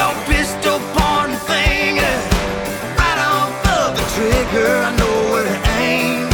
your pistol finger right off of the trigger. I know where to aim.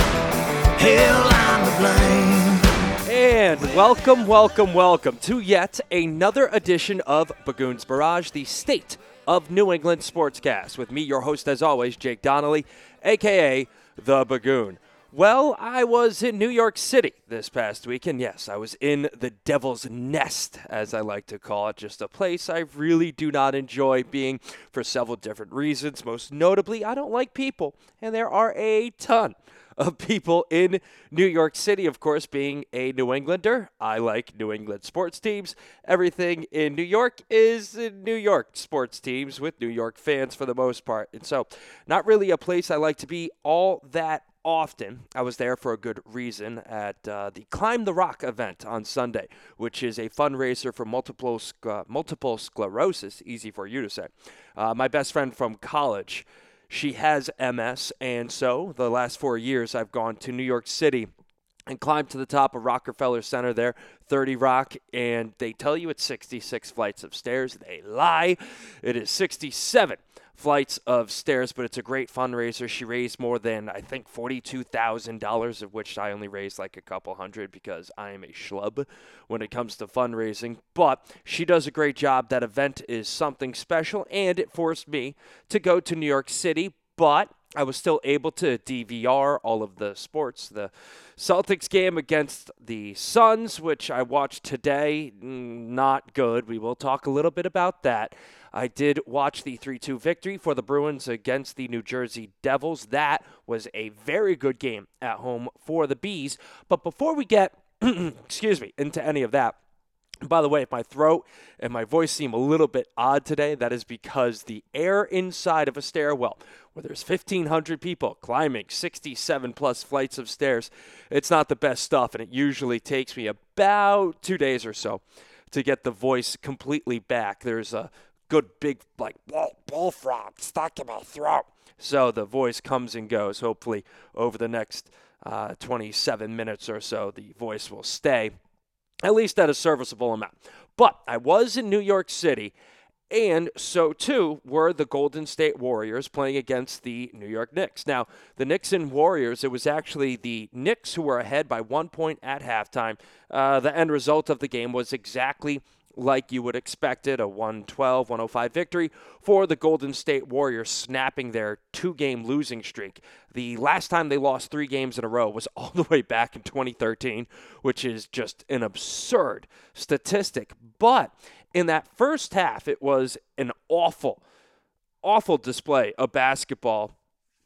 Hell, I'm to blame. And welcome, welcome, welcome to yet another edition of Bagoon's Barrage, the state of New England Sportscast. With me, your host, as always, Jake Donnelly, aka The Bagoon. Well, I was in New York City this past week, and yes, I was in the Devil's Nest, as I like to call it, just a place I really do not enjoy being for several different reasons. Most notably, I don't like people, and there are a ton of people in New York City. Of course, being a New Englander, I like New England sports teams. Everything in New York is New York sports teams with New York fans for the most part. And so, not really a place I like to be all that often. I was there for a good reason at uh, the Climb the Rock event on Sunday, which is a fundraiser for multiple, sc- multiple sclerosis, easy for you to say. Uh, my best friend from college, she has MS, and so the last four years I've gone to New York City and climbed to the top of Rockefeller Center there, 30 Rock, and they tell you it's 66 flights of stairs. They lie. It is 67 flights of stairs, but it's a great fundraiser. She raised more than, I think, $42,000, of which I only raised like a couple hundred because I am a schlub when it comes to fundraising. But she does a great job. That event is something special, and it forced me to go to New York City, but I was still able to DVR all of the sports. The Celtics game against the Suns, which I watched today, mm, not good. We will talk a little bit about that. I did watch the 3 2 victory for the Bruins against the New Jersey Devils. That was a very good game at home for the Bees. But before we get, excuse me, into any of that, by the way, if my throat and my voice seem a little bit odd today, that is because the air inside of a stairwell, where there's 1,500 people climbing 67 plus flights of stairs, it's not the best stuff, and it usually takes me about two days or so to get the voice completely back. There's a good big like bullfrog stuck in my throat. So the voice comes and goes. Hopefully, over the next uh, 27 minutes or so, the voice will stay at least at a serviceable amount. But I was in New York City, and so too were the Golden State Warriors playing against the New York Knicks. Now, the Knicks and Warriors, it was actually the Knicks who were ahead by one point at halftime. Uh, the end result of the game was exactly like you would expect it a 112 105 victory for the Golden State Warriors, snapping their two game losing streak. The last time they lost three games in a row was all the way back in 2013, which is just an absurd statistic. But in that first half, it was an awful, awful display of basketball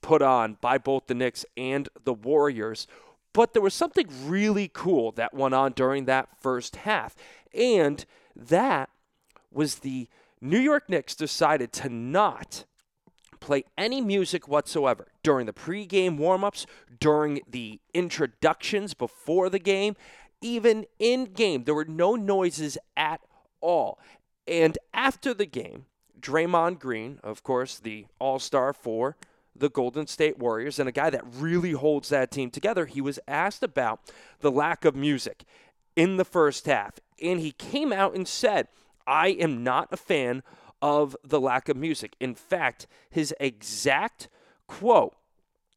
put on by both the Knicks and the Warriors. But there was something really cool that went on during that first half. And that was the New York Knicks decided to not play any music whatsoever during the pregame warmups, during the introductions before the game, even in game. There were no noises at all. And after the game, Draymond Green, of course, the all star for the Golden State Warriors and a guy that really holds that team together, he was asked about the lack of music in the first half and he came out and said, I am not a fan of the lack of music. In fact, his exact quote,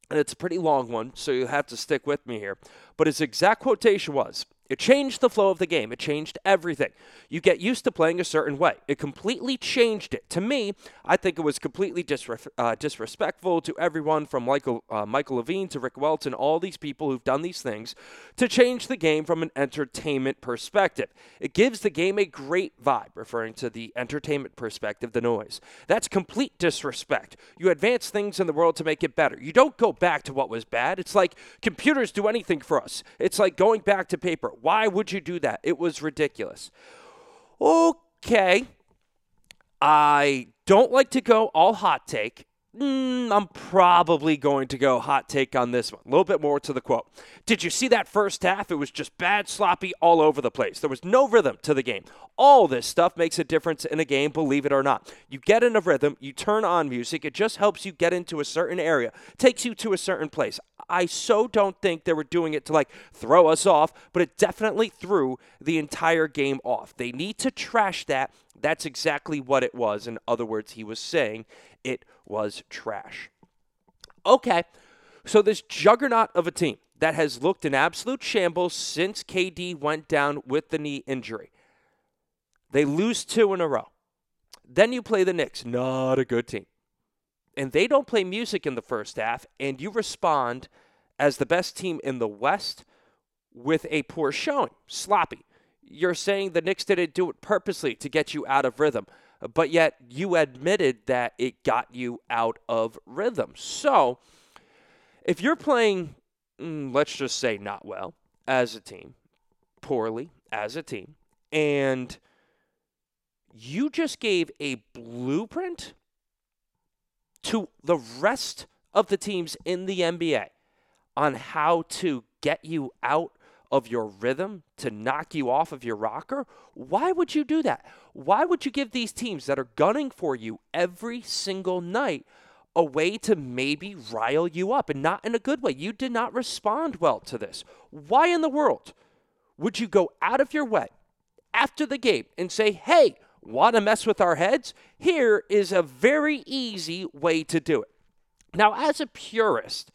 and it's a pretty long one, so you'll have to stick with me here, but his exact quotation was it changed the flow of the game. It changed everything. You get used to playing a certain way. It completely changed it. To me, I think it was completely disre- uh, disrespectful to everyone from Michael, uh, Michael Levine to Rick Welts, all these people who've done these things to change the game from an entertainment perspective. It gives the game a great vibe, referring to the entertainment perspective, the noise. That's complete disrespect. You advance things in the world to make it better. You don't go back to what was bad. It's like computers do anything for us, it's like going back to paper. Why would you do that? It was ridiculous. Okay. I don't like to go all hot take. Mm, I'm probably going to go hot take on this one. A little bit more to the quote. Did you see that first half? It was just bad, sloppy, all over the place. There was no rhythm to the game. All this stuff makes a difference in a game, believe it or not. You get in a rhythm, you turn on music, it just helps you get into a certain area, takes you to a certain place. I so don't think they were doing it to like throw us off, but it definitely threw the entire game off. They need to trash that That's exactly what it was. In other words, he was saying it was trash. Okay, so this juggernaut of a team that has looked in absolute shambles since KD went down with the knee injury. They lose two in a row. Then you play the Knicks, not a good team. And they don't play music in the first half, and you respond as the best team in the West with a poor showing, sloppy. You're saying the Knicks didn't do it purposely to get you out of rhythm, but yet you admitted that it got you out of rhythm. So, if you're playing, mm, let's just say not well as a team, poorly as a team, and you just gave a blueprint to the rest of the teams in the NBA on how to get you out of your rhythm, to knock you off of your rocker, why would you do that? Why would you give these teams that are gunning for you every single night a way to maybe rile you up and not in a good way? You did not respond well to this. Why in the world would you go out of your way after the game and say, hey, want to mess with our heads? Here is a very easy way to do it. Now, as a purist,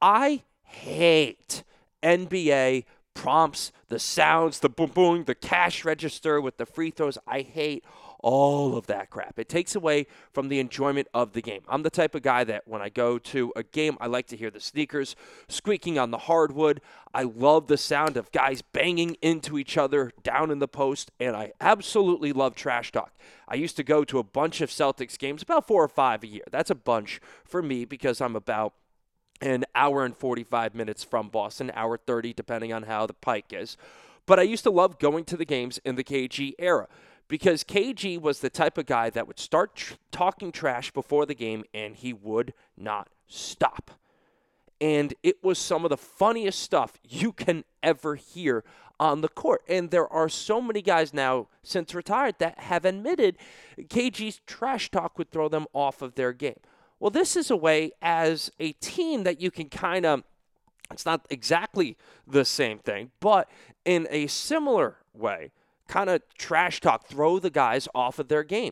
I hate NBA prompts, the sounds, the boom boom, the cash register with the free throws. I hate all of that crap. It takes away from the enjoyment of the game. I'm the type of guy that when I go to a game, I like to hear the sneakers squeaking on the hardwood. I love the sound of guys banging into each other down in the post, and I absolutely love trash talk. I used to go to a bunch of Celtics games, about four or five a year. That's a bunch for me because I'm about an hour and 45 minutes from Boston, hour 30, depending on how the pike is. But I used to love going to the games in the KG era because KG was the type of guy that would start tr- talking trash before the game and he would not stop. And it was some of the funniest stuff you can ever hear on the court. And there are so many guys now since retired that have admitted KG's trash talk would throw them off of their game. Well, this is a way as a team that you can kind of, it's not exactly the same thing, but in a similar way, kind of trash talk, throw the guys off of their game.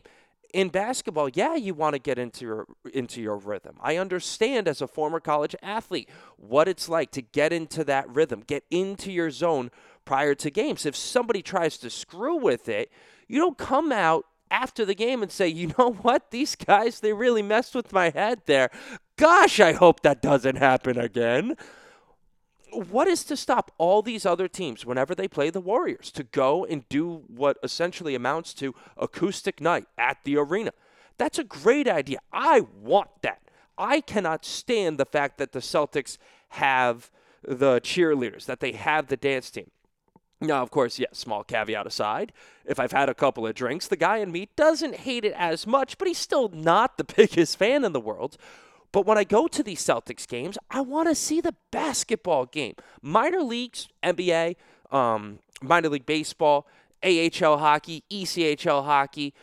In basketball, yeah, you want to get into your into your rhythm. I understand as a former college athlete what it's like to get into that rhythm, get into your zone prior to games. If somebody tries to screw with it, you don't come out after the game and say, you know what, these guys, they really messed with my head there. Gosh, I hope that doesn't happen again what is to stop all these other teams whenever they play the Warriors to go and do what essentially amounts to acoustic night at the arena? That's a great idea. I want that. I cannot stand the fact that the Celtics have the cheerleaders, that they have the dance team. Now, of course, yes, yeah, small caveat aside, if I've had a couple of drinks, the guy in me doesn't hate it as much, but he's still not the biggest fan in the world. But when I go to these Celtics games, I want to see the basketball game. Minor leagues, NBA, um, minor league baseball, AHL hockey, ECHL hockey.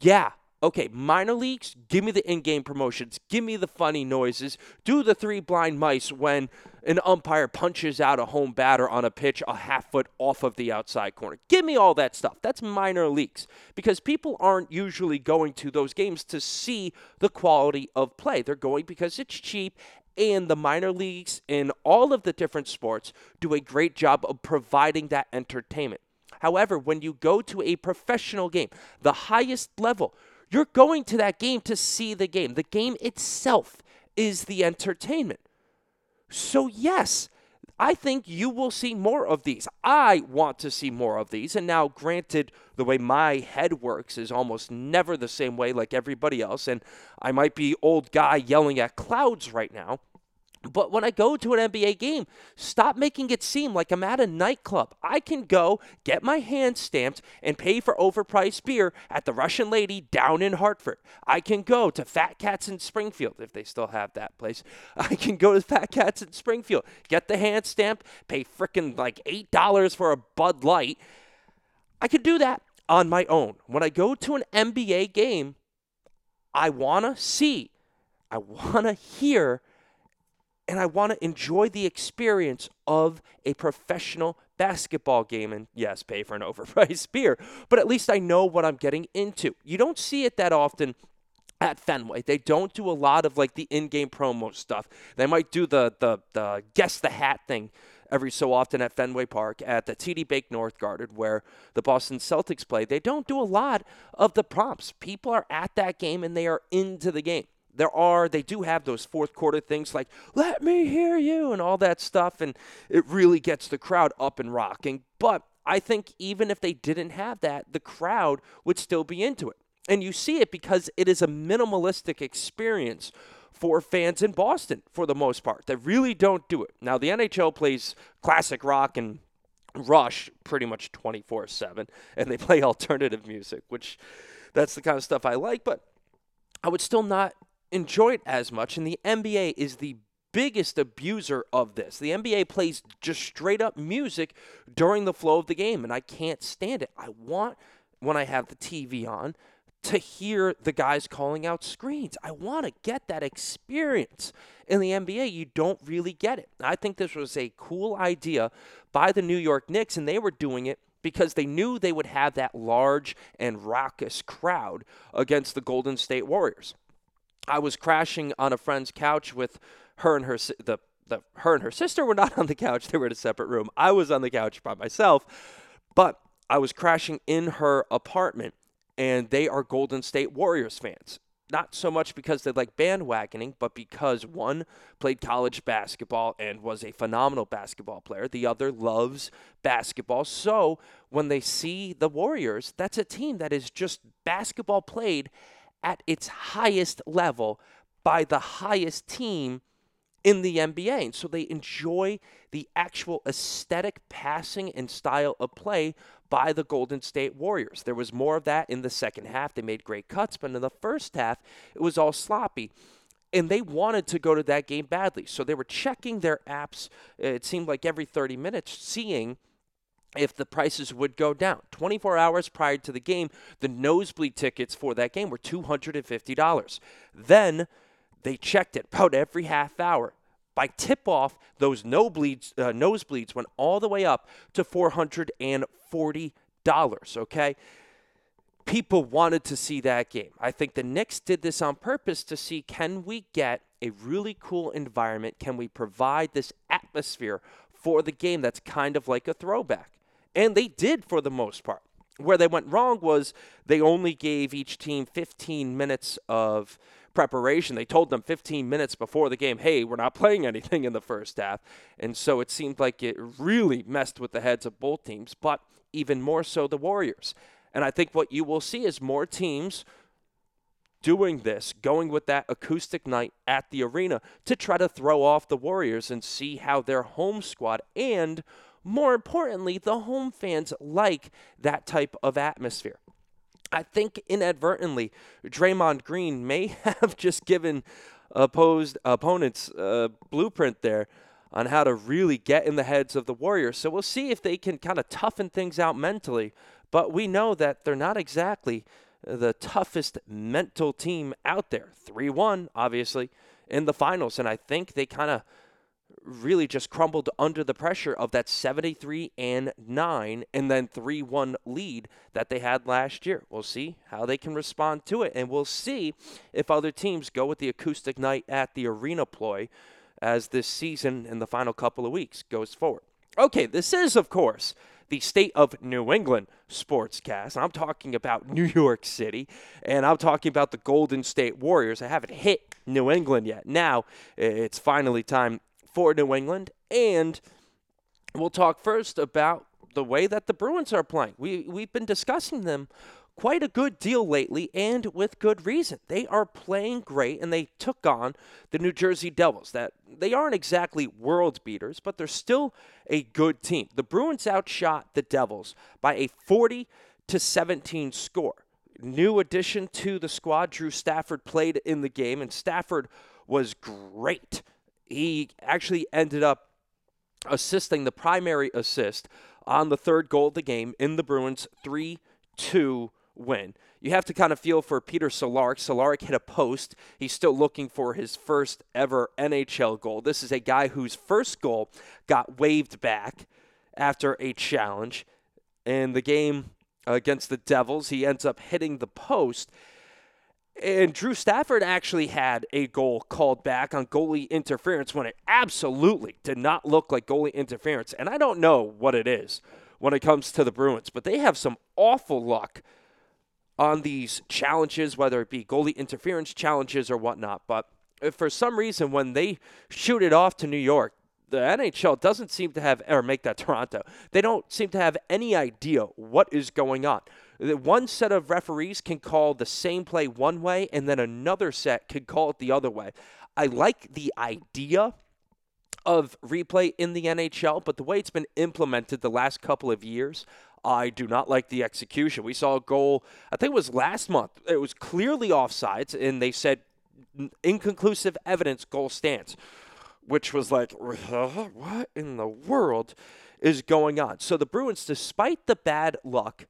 Yeah, okay, minor leagues, give me the in game promotions, give me the funny noises, do the three blind mice when an umpire punches out a home batter on a pitch a half foot off of the outside corner. Give me all that stuff. That's minor leagues because people aren't usually going to those games to see the quality of play. They're going because it's cheap and the minor leagues in all of the different sports do a great job of providing that entertainment. However, when you go to a professional game, the highest level, you're going to that game to see the game. The game itself is the entertainment. So, yes, I think you will see more of these. I want to see more of these. And now, granted, the way my head works is almost never the same way like everybody else. And I might be old guy yelling at clouds right now. But when I go to an NBA game, stop making it seem like I'm at a nightclub. I can go get my hand stamped and pay for overpriced beer at the Russian Lady down in Hartford. I can go to Fat Cats in Springfield if they still have that place. I can go to Fat Cats in Springfield, get the hand stamp, pay freaking like $8 for a Bud Light. I could do that on my own. When I go to an NBA game, I want to see, I want to hear and I want to enjoy the experience of a professional basketball game and yes, pay for an overpriced beer, but at least I know what I'm getting into. You don't see it that often at Fenway. They don't do a lot of like the in-game promo stuff. They might do the the the guess the hat thing every so often at Fenway Park at the TD Bank North Garden where the Boston Celtics play. They don't do a lot of the prompts. People are at that game and they are into the game. There are, they do have those fourth quarter things like, let me hear you, and all that stuff, and it really gets the crowd up and rocking. But I think even if they didn't have that, the crowd would still be into it. And you see it because it is a minimalistic experience for fans in Boston for the most part. They really don't do it. Now, the NHL plays classic rock and Rush pretty much 24 7, and they play alternative music, which that's the kind of stuff I like, but I would still not enjoy it as much. And the NBA is the biggest abuser of this. The NBA plays just straight up music during the flow of the game, and I can't stand it. I want, when I have the TV on, to hear the guys calling out screens. I want to get that experience. In the NBA, you don't really get it. I think this was a cool idea by the New York Knicks, and they were doing it because they knew they would have that large and raucous crowd against the Golden State Warriors. I was crashing on a friend's couch with her and her the the her and her sister were not on the couch; they were in a separate room. I was on the couch by myself, but I was crashing in her apartment and they are Golden State Warriors fans. Not so much because they like bandwagoning, but because one played college basketball and was a phenomenal basketball player. The other loves basketball. So when they see the Warriors, that's a team that is just basketball played at its highest level by the highest team in the NBA. And so they enjoy the actual aesthetic passing and style of play by the Golden State Warriors. There was more of that in the second half. They made great cuts, but in the first half, it was all sloppy. And they wanted to go to that game badly. So they were checking their apps, uh, it seemed like every 30 minutes, seeing if the prices would go down. 24 hours prior to the game, the nosebleed tickets for that game were $250. Then they checked it about every half hour. By tip off, those nosebleeds, uh, nosebleeds went all the way up to $440. Okay? People wanted to see that game. I think the Knicks did this on purpose to see can we get a really cool environment? Can we provide this atmosphere for the game that's kind of like a throwback? And they did for the most part. Where they went wrong was they only gave each team 15 minutes of preparation. They told them 15 minutes before the game, hey, we're not playing anything in the first half. And so it seemed like it really messed with the heads of both teams, but even more so the Warriors. And I think what you will see is more teams doing this, going with that acoustic night at the arena to try to throw off the Warriors and see how their home squad and more importantly, the home fans like that type of atmosphere. I think inadvertently, Draymond Green may have just given opposed opponents a blueprint there on how to really get in the heads of the Warriors. So we'll see if they can kind of toughen things out mentally. But we know that they're not exactly the toughest mental team out there. 3 1, obviously, in the finals. And I think they kind of really just crumbled under the pressure of that 73 and 9 and then 3-1 lead that they had last year. We'll see how they can respond to it and we'll see if other teams go with the acoustic night at the arena ploy as this season in the final couple of weeks goes forward. Okay, this is of course the state of New England sportscast. I'm talking about New York City, and I'm talking about the Golden State Warriors. I haven't hit New England yet. Now it's finally time for New England. And we'll talk first about the way that the Bruins are playing. We, we've been discussing them quite a good deal lately and with good reason. They are playing great and they took on the New Jersey Devils. That they aren't exactly world beaters, but they're still a good team. The Bruins outshot the Devils by a 40 to 17 score. New addition to the squad, Drew Stafford played in the game and Stafford was great he actually ended up assisting the primary assist on the third goal of the game in the Bruins 3 2 win. You have to kind of feel for Peter Cehlarik. Cehlarik hit a post. He's still looking for his first ever NHL goal. This is a guy whose first goal got waved back after a challenge. In the game against the Devils, he ends up hitting the post. And Drew Stafford actually had a goal called back on goalie interference when it absolutely did not look like goalie interference. And I don't know what it is when it comes to the Bruins, but they have some awful luck on these challenges, whether it be goalie interference challenges or whatnot. But for some reason, when they shoot it off to New York, the NHL doesn't seem to have, or make that Toronto, they don't seem to have any idea what is going on. One set of referees can call the same play one way, and then another set can call it the other way. I like the idea of replay in the NHL, but the way it's been implemented the last couple of years, I do not like the execution. We saw a goal, I think it was last month. It was clearly offsides, and they said inconclusive evidence goal stance, which was like, what in the world is going on? So the Bruins, despite the bad luck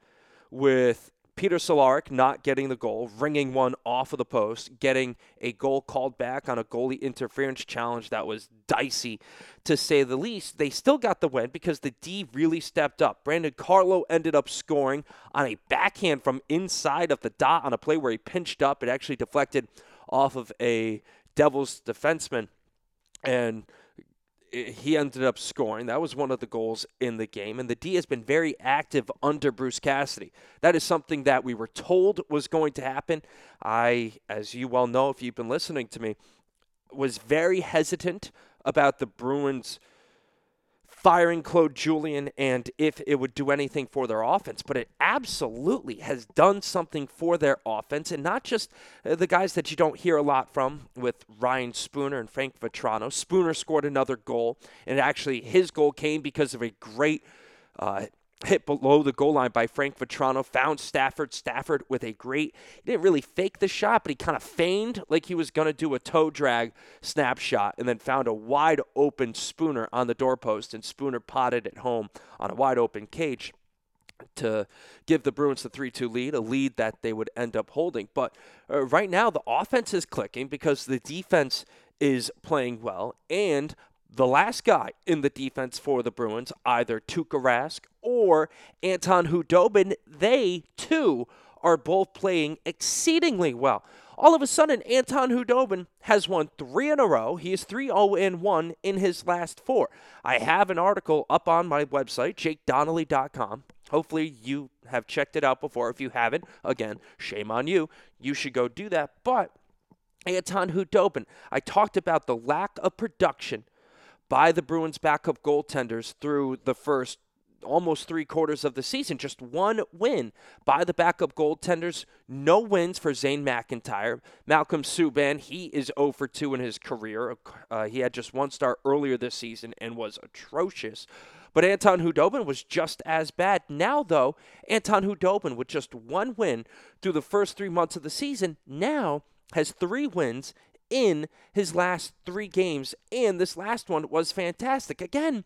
with Peter Cehlarik not getting the goal, ringing one off of the post, getting a goal called back on a goalie interference challenge that was dicey to say the least. They still got the win because the D really stepped up. Brandon Carlo ended up scoring on a backhand from inside of the dot on a play where he pinched up. It actually deflected off of a Devils defenseman. And he ended up scoring. That was one of the goals in the game. And the D has been very active under Bruce Cassidy. That is something that we were told was going to happen. I, as you well know, if you've been listening to me, was very hesitant about the Bruins firing Claude Julien and if it would do anything for their offense, but it absolutely has done something for their offense, and not just uh, the guys that you don't hear a lot from with Ryan Spooner and Frank Vatrano. Spooner scored another goal, and actually his goal came because of a great uh, hit below the goal line by Frank Vatrano, found Stafford. Stafford with a great, he didn't really fake the shot, but he kind of feigned like he was going to do a toe drag snapshot and then found a wide open Spooner on the doorpost, and Spooner potted it home on a wide open cage to give the Bruins the 3 2 lead, a lead that they would end up holding. But uh, right now, the offense is clicking because the defense is playing well, and the last guy in the defense for the Bruins, either Tuukka Rask or Anton Khudobin, they too are both playing exceedingly well. All of a sudden, Anton Khudobin has won three in a row. He is 3 0 1 in his last four. I have an article up on my website, jakedonnelly.com. Hopefully, you have checked it out before. If you haven't, again, shame on you. You should go do that. But Anton Khudobin, I talked about the lack of production by the Bruins backup goaltenders through the first almost three quarters of the season. Just one win by the backup goaltenders. No wins for Zane McIntyre. Malcolm Subban, he is 0 for 2 in his career. Uh, he had just one start earlier this season and was atrocious. But Anton Khudobin was just as bad. Now, though, Anton Khudobin, with just one win through the first three months of the season, now has three wins in his last three games, and this last one was fantastic. Again,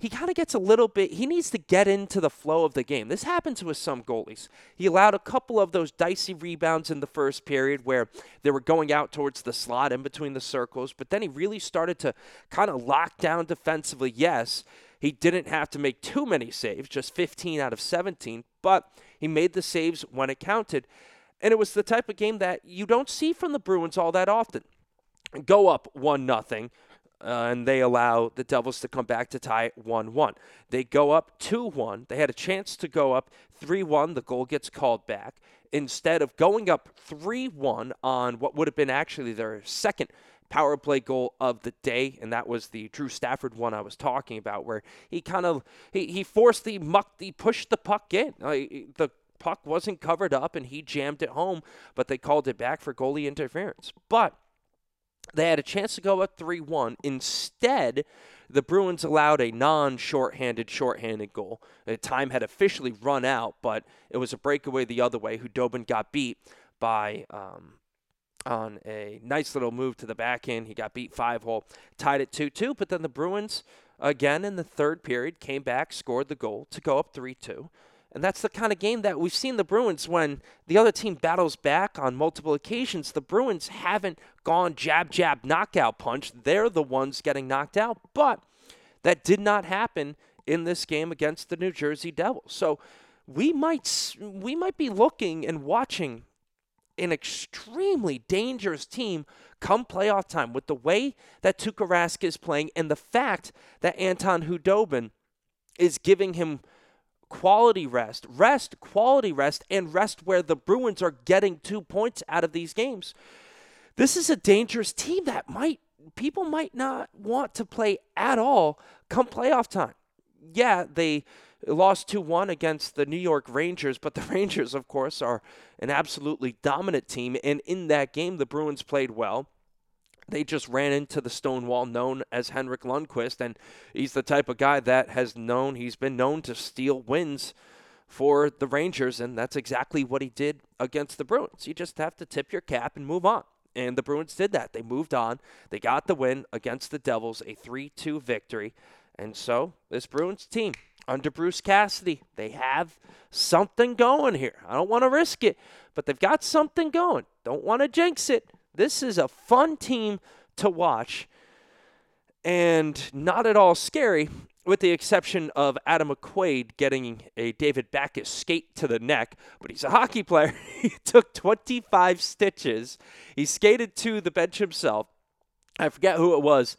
he kind of gets a little bit, he needs to get into the flow of the game. This happens with some goalies. He allowed a couple of those dicey rebounds in the first period where they were going out towards the slot in between the circles, but then he really started to kind of lock down defensively. Yes, he didn't have to make too many saves, just 15 out of 17, but he made the saves when it counted. And it was the type of game that you don't see from the Bruins all that often go up 1 nothing. Uh, and they allow the Devils to come back to tie 1 1. They go up 2 1. They had a chance to go up 3 1. The goal gets called back. Instead of going up 3 1 on what would have been actually their second power play goal of the day, and that was the Drew Stafford one I was talking about, where he kind of he, he forced the muck, he pushed the puck in. Uh, the puck wasn't covered up, and he jammed it home, but they called it back for goalie interference. But they had a chance to go up 3 1. Instead, the Bruins allowed a non shorthanded, shorthanded goal. The time had officially run out, but it was a breakaway the other way. Khudobin got beat by. Um, on a nice little move to the back end. He got beat five hole, tied it 2 2. But then the Bruins, again in the third period, came back, scored the goal to go up 3 2. And that's the kind of game that we've seen the Bruins when the other team battles back on multiple occasions. The Bruins haven't gone jab, jab, knockout punch. They're the ones getting knocked out. But that did not happen in this game against the New Jersey Devils. So we might we might be looking and watching an extremely dangerous team come playoff time with the way that Tuukka Rask is playing and the fact that Anton Khudobin is giving him quality rest, rest, quality rest, and rest where the Bruins are getting two points out of these games. This is a dangerous team that might people might not want to play at all come playoff time. Yeah, they lost 2 1 against the New York Rangers, but the Rangers, of course, are an absolutely dominant team. And in that game, the Bruins played well. They just ran into the stone wall known as Henrik Lundqvist, and he's the type of guy that has known, he's been known to steal wins for the Rangers, and that's exactly what he did against the Bruins. You just have to tip your cap and move on. And the Bruins did that. They moved on. They got the win against the Devils, a 3 2 victory. And so, this Bruins team under Bruce Cassidy, they have something going here. I don't want to risk it, but they've got something going. Don't want to jinx it. This is a fun team to watch and not at all scary, with the exception of Adam McQuaid getting a David Backes skate to the neck. But he's a hockey player. he took 25 stitches. He skated to the bench himself. I forget who it was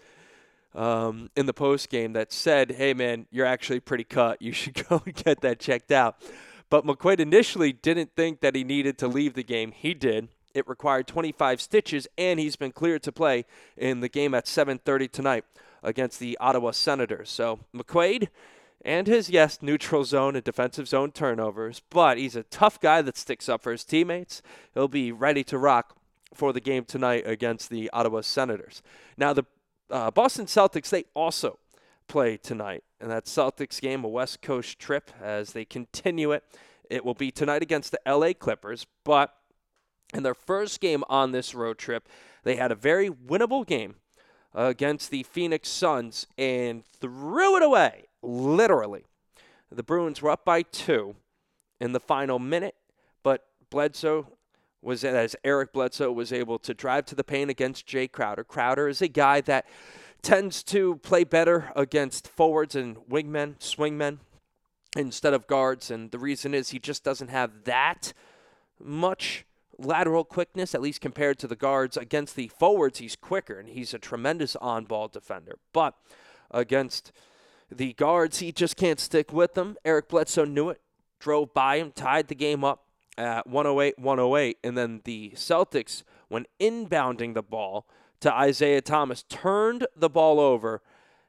um, in the post game that said, "Hey man, you're actually pretty cut. You should go and get that checked out." But McQuaid initially didn't think that he needed to leave the game. He did. It required 25 stitches, and he's been cleared to play in the game at 7:30 tonight against the Ottawa Senators. So McQuaid and his yes neutral zone and defensive zone turnovers, but he's a tough guy that sticks up for his teammates. He'll be ready to rock for the game tonight against the Ottawa Senators. Now the uh, Boston Celtics, they also play tonight. And that Celtics game, a West Coast trip, as they continue it. It will be tonight against the LA Clippers. But in their first game on this road trip, they had a very winnable game against the Phoenix Suns and threw it away, literally. The Bruins were up by two in the final minute, but Bledsoe was as Eric Bledsoe was able to drive to the paint against Jae Crowder. Crowder is a guy that tends to play better against forwards and wingmen, swingmen, instead of guards. And the reason is he just doesn't have that much lateral quickness, at least compared to the guards. Against the forwards, he's quicker and he's a tremendous on ball defender. But against the guards, he just can't stick with them. Eric Bledsoe knew it, drove by him, tied the game up at 108 108. And then the Celtics, when inbounding the ball to Isaiah Thomas, turned the ball over.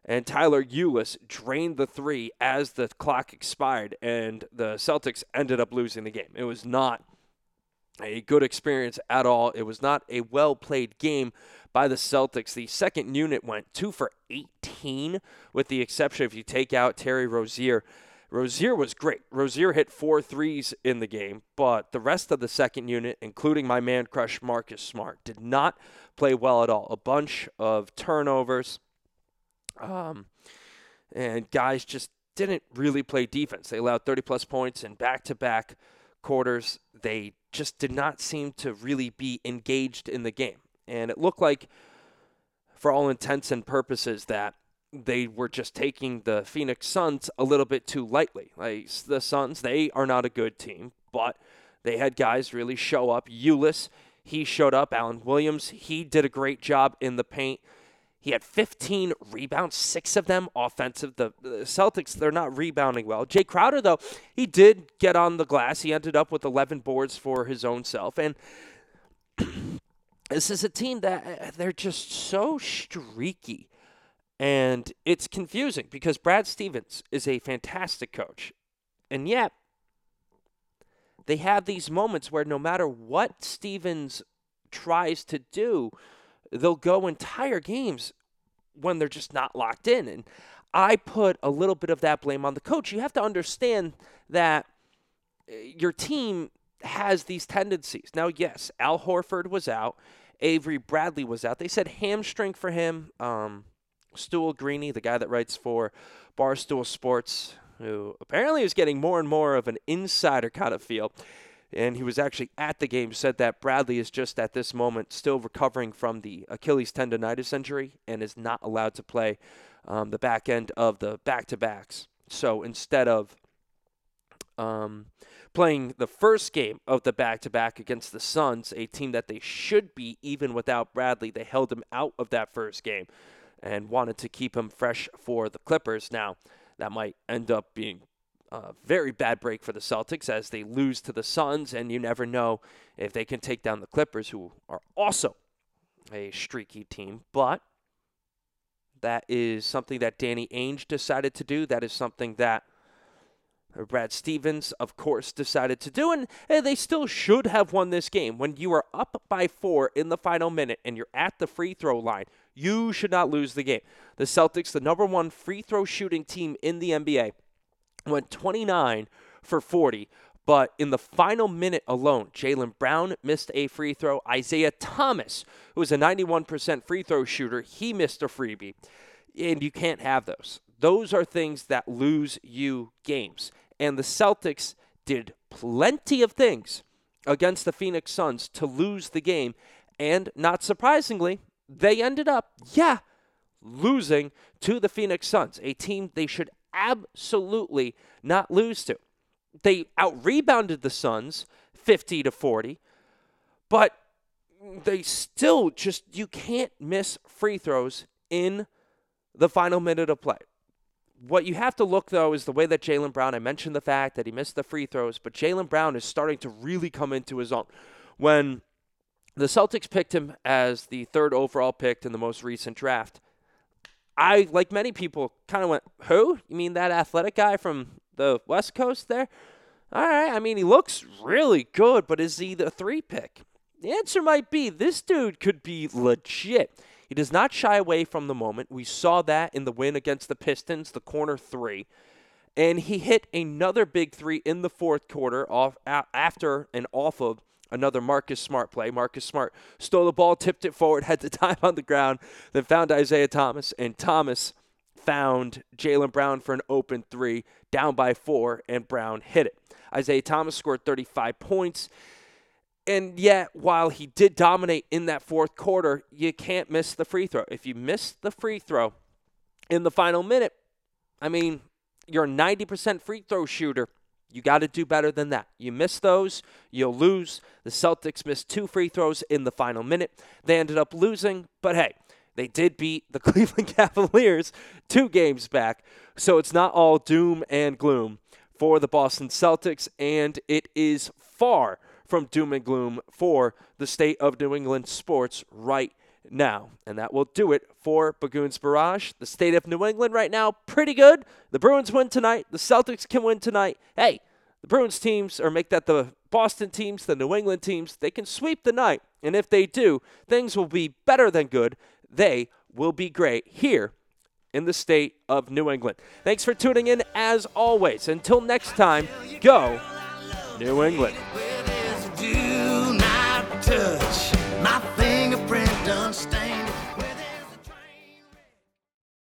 And Tyler Ulis drained the three as the clock expired, and the Celtics ended up losing the game. It was not a good experience at all. It was not a well played game by the Celtics. The second unit went two for 18, with the exception if you take out Terry Rozier. Rozier was great. Rozier hit four threes in the game, but the rest of the second unit, including my man crush Marcus Smart, did not play well at all. A bunch of turnovers, um, and guys just didn't really play defense. They allowed 30 plus points in back to back quarters. They just did not seem to really be engaged in the game. And it looked like, for all intents and purposes, that they were just taking the Phoenix Suns a little bit too lightly. Like the Suns, they are not a good team, but they had guys really show up. Ulis, he showed up. Alan Williams, he did a great job in the paint. He had 15 rebounds, six of them offensive. The, Celtics, they're not rebounding well. Jae Crowder, though, he did get on the glass. He ended up with 11 boards for his own self. And this is a team that uh, they're just so streaky. And it's confusing because Brad Stevens is a fantastic coach. And yet, they have these moments where no matter what Stevens tries to do, they'll go entire games when they're just not locked in. And I put a little bit of that blame on the coach. You have to understand that eh, your team has these tendencies. Now, yes, Al Horford was out, Avery Bradley was out. They said hamstring for him. Um, Stool Greeny, the guy that writes for Barstool Sports, who apparently is getting more and more of an insider kind of feel. And he was actually at the game, said that Bradley is just at this moment still recovering from the Achilles tendonitis injury and is not allowed to play um, the back end of the back to backs. So instead of um, playing the first game of the back to back against the Suns, a team that they should be even without Bradley, they held him out of that first game and wanted to keep him fresh for the Clippers. Now, that might end up being a very bad break for the Celtics as they lose to the Suns, and you never know if they can take down the Clippers, who are also a streaky team. But that is something that Danny Ainge decided to do. That is something that Brad Stevens, of course, decided to do, and they still should have won this game. When you are up by four in the final minute and you're at the free throw line, you should not lose the game. The Celtics, the number one free throw shooting team in the NBA, went 29 for 40. But in the final minute alone, Jaylen Brown missed a free throw. Isaiah Thomas, who was a 91% free throw shooter, he missed a freebie. And you can't have those. Those are things that lose you games. And the Celtics did plenty of things against the Phoenix Suns to lose the game. And not surprisingly, they ended up, yeah, losing to the Phoenix Suns, a team they should absolutely not lose to. They out rebounded the Suns 50 to 40, but they still just, you can't miss free throws in the final minute of play. What you have to look, though, is the way that Jaylen Brown, I mentioned the fact that he missed the free throws, but Jaylen Brown is starting to really come into his own. When the Celtics picked him as the third overall pick in the most recent draft, I, like many people, kind of went, Who? You mean that athletic guy from the West Coast there? All right. I mean, he looks really good, but is he the three pick? The answer might be this dude could be legit. He does not shy away from the moment. We saw that in the win against the Pistons, the corner three. And he hit another big three in the fourth quarter off after and off of another Marcus Smart play. Marcus Smart stole the ball, tipped it forward, had the time on the ground, then found Isaiah Thomas, and Thomas found Jaylen Brown for an open three, down by four, and Brown hit it. Isaiah Thomas scored 35 points. And yet, while he did dominate in that fourth quarter, you can't miss the free throw. If you miss the free throw in the final minute, I mean, you're a 90% free throw shooter. You got to do better than that. You miss those, you'll lose. The Celtics missed two free throws in the final minute. They ended up losing, but hey, they did beat the Cleveland Cavaliers two games back. So it's not all doom and gloom for the Boston Celtics, and it is far from doom and gloom for the state of New England sports right now. And that will do it for Bagoons Barrage. The state of New England right now, pretty good. The Bruins win tonight. The Celtics can win tonight. Hey, the Bruins teams, or make that the Boston teams, the New England teams, they can sweep the night. And if they do, things will be better than good. They will be great here in the state of New England. Thanks for tuning in as always. Until next time, go New England.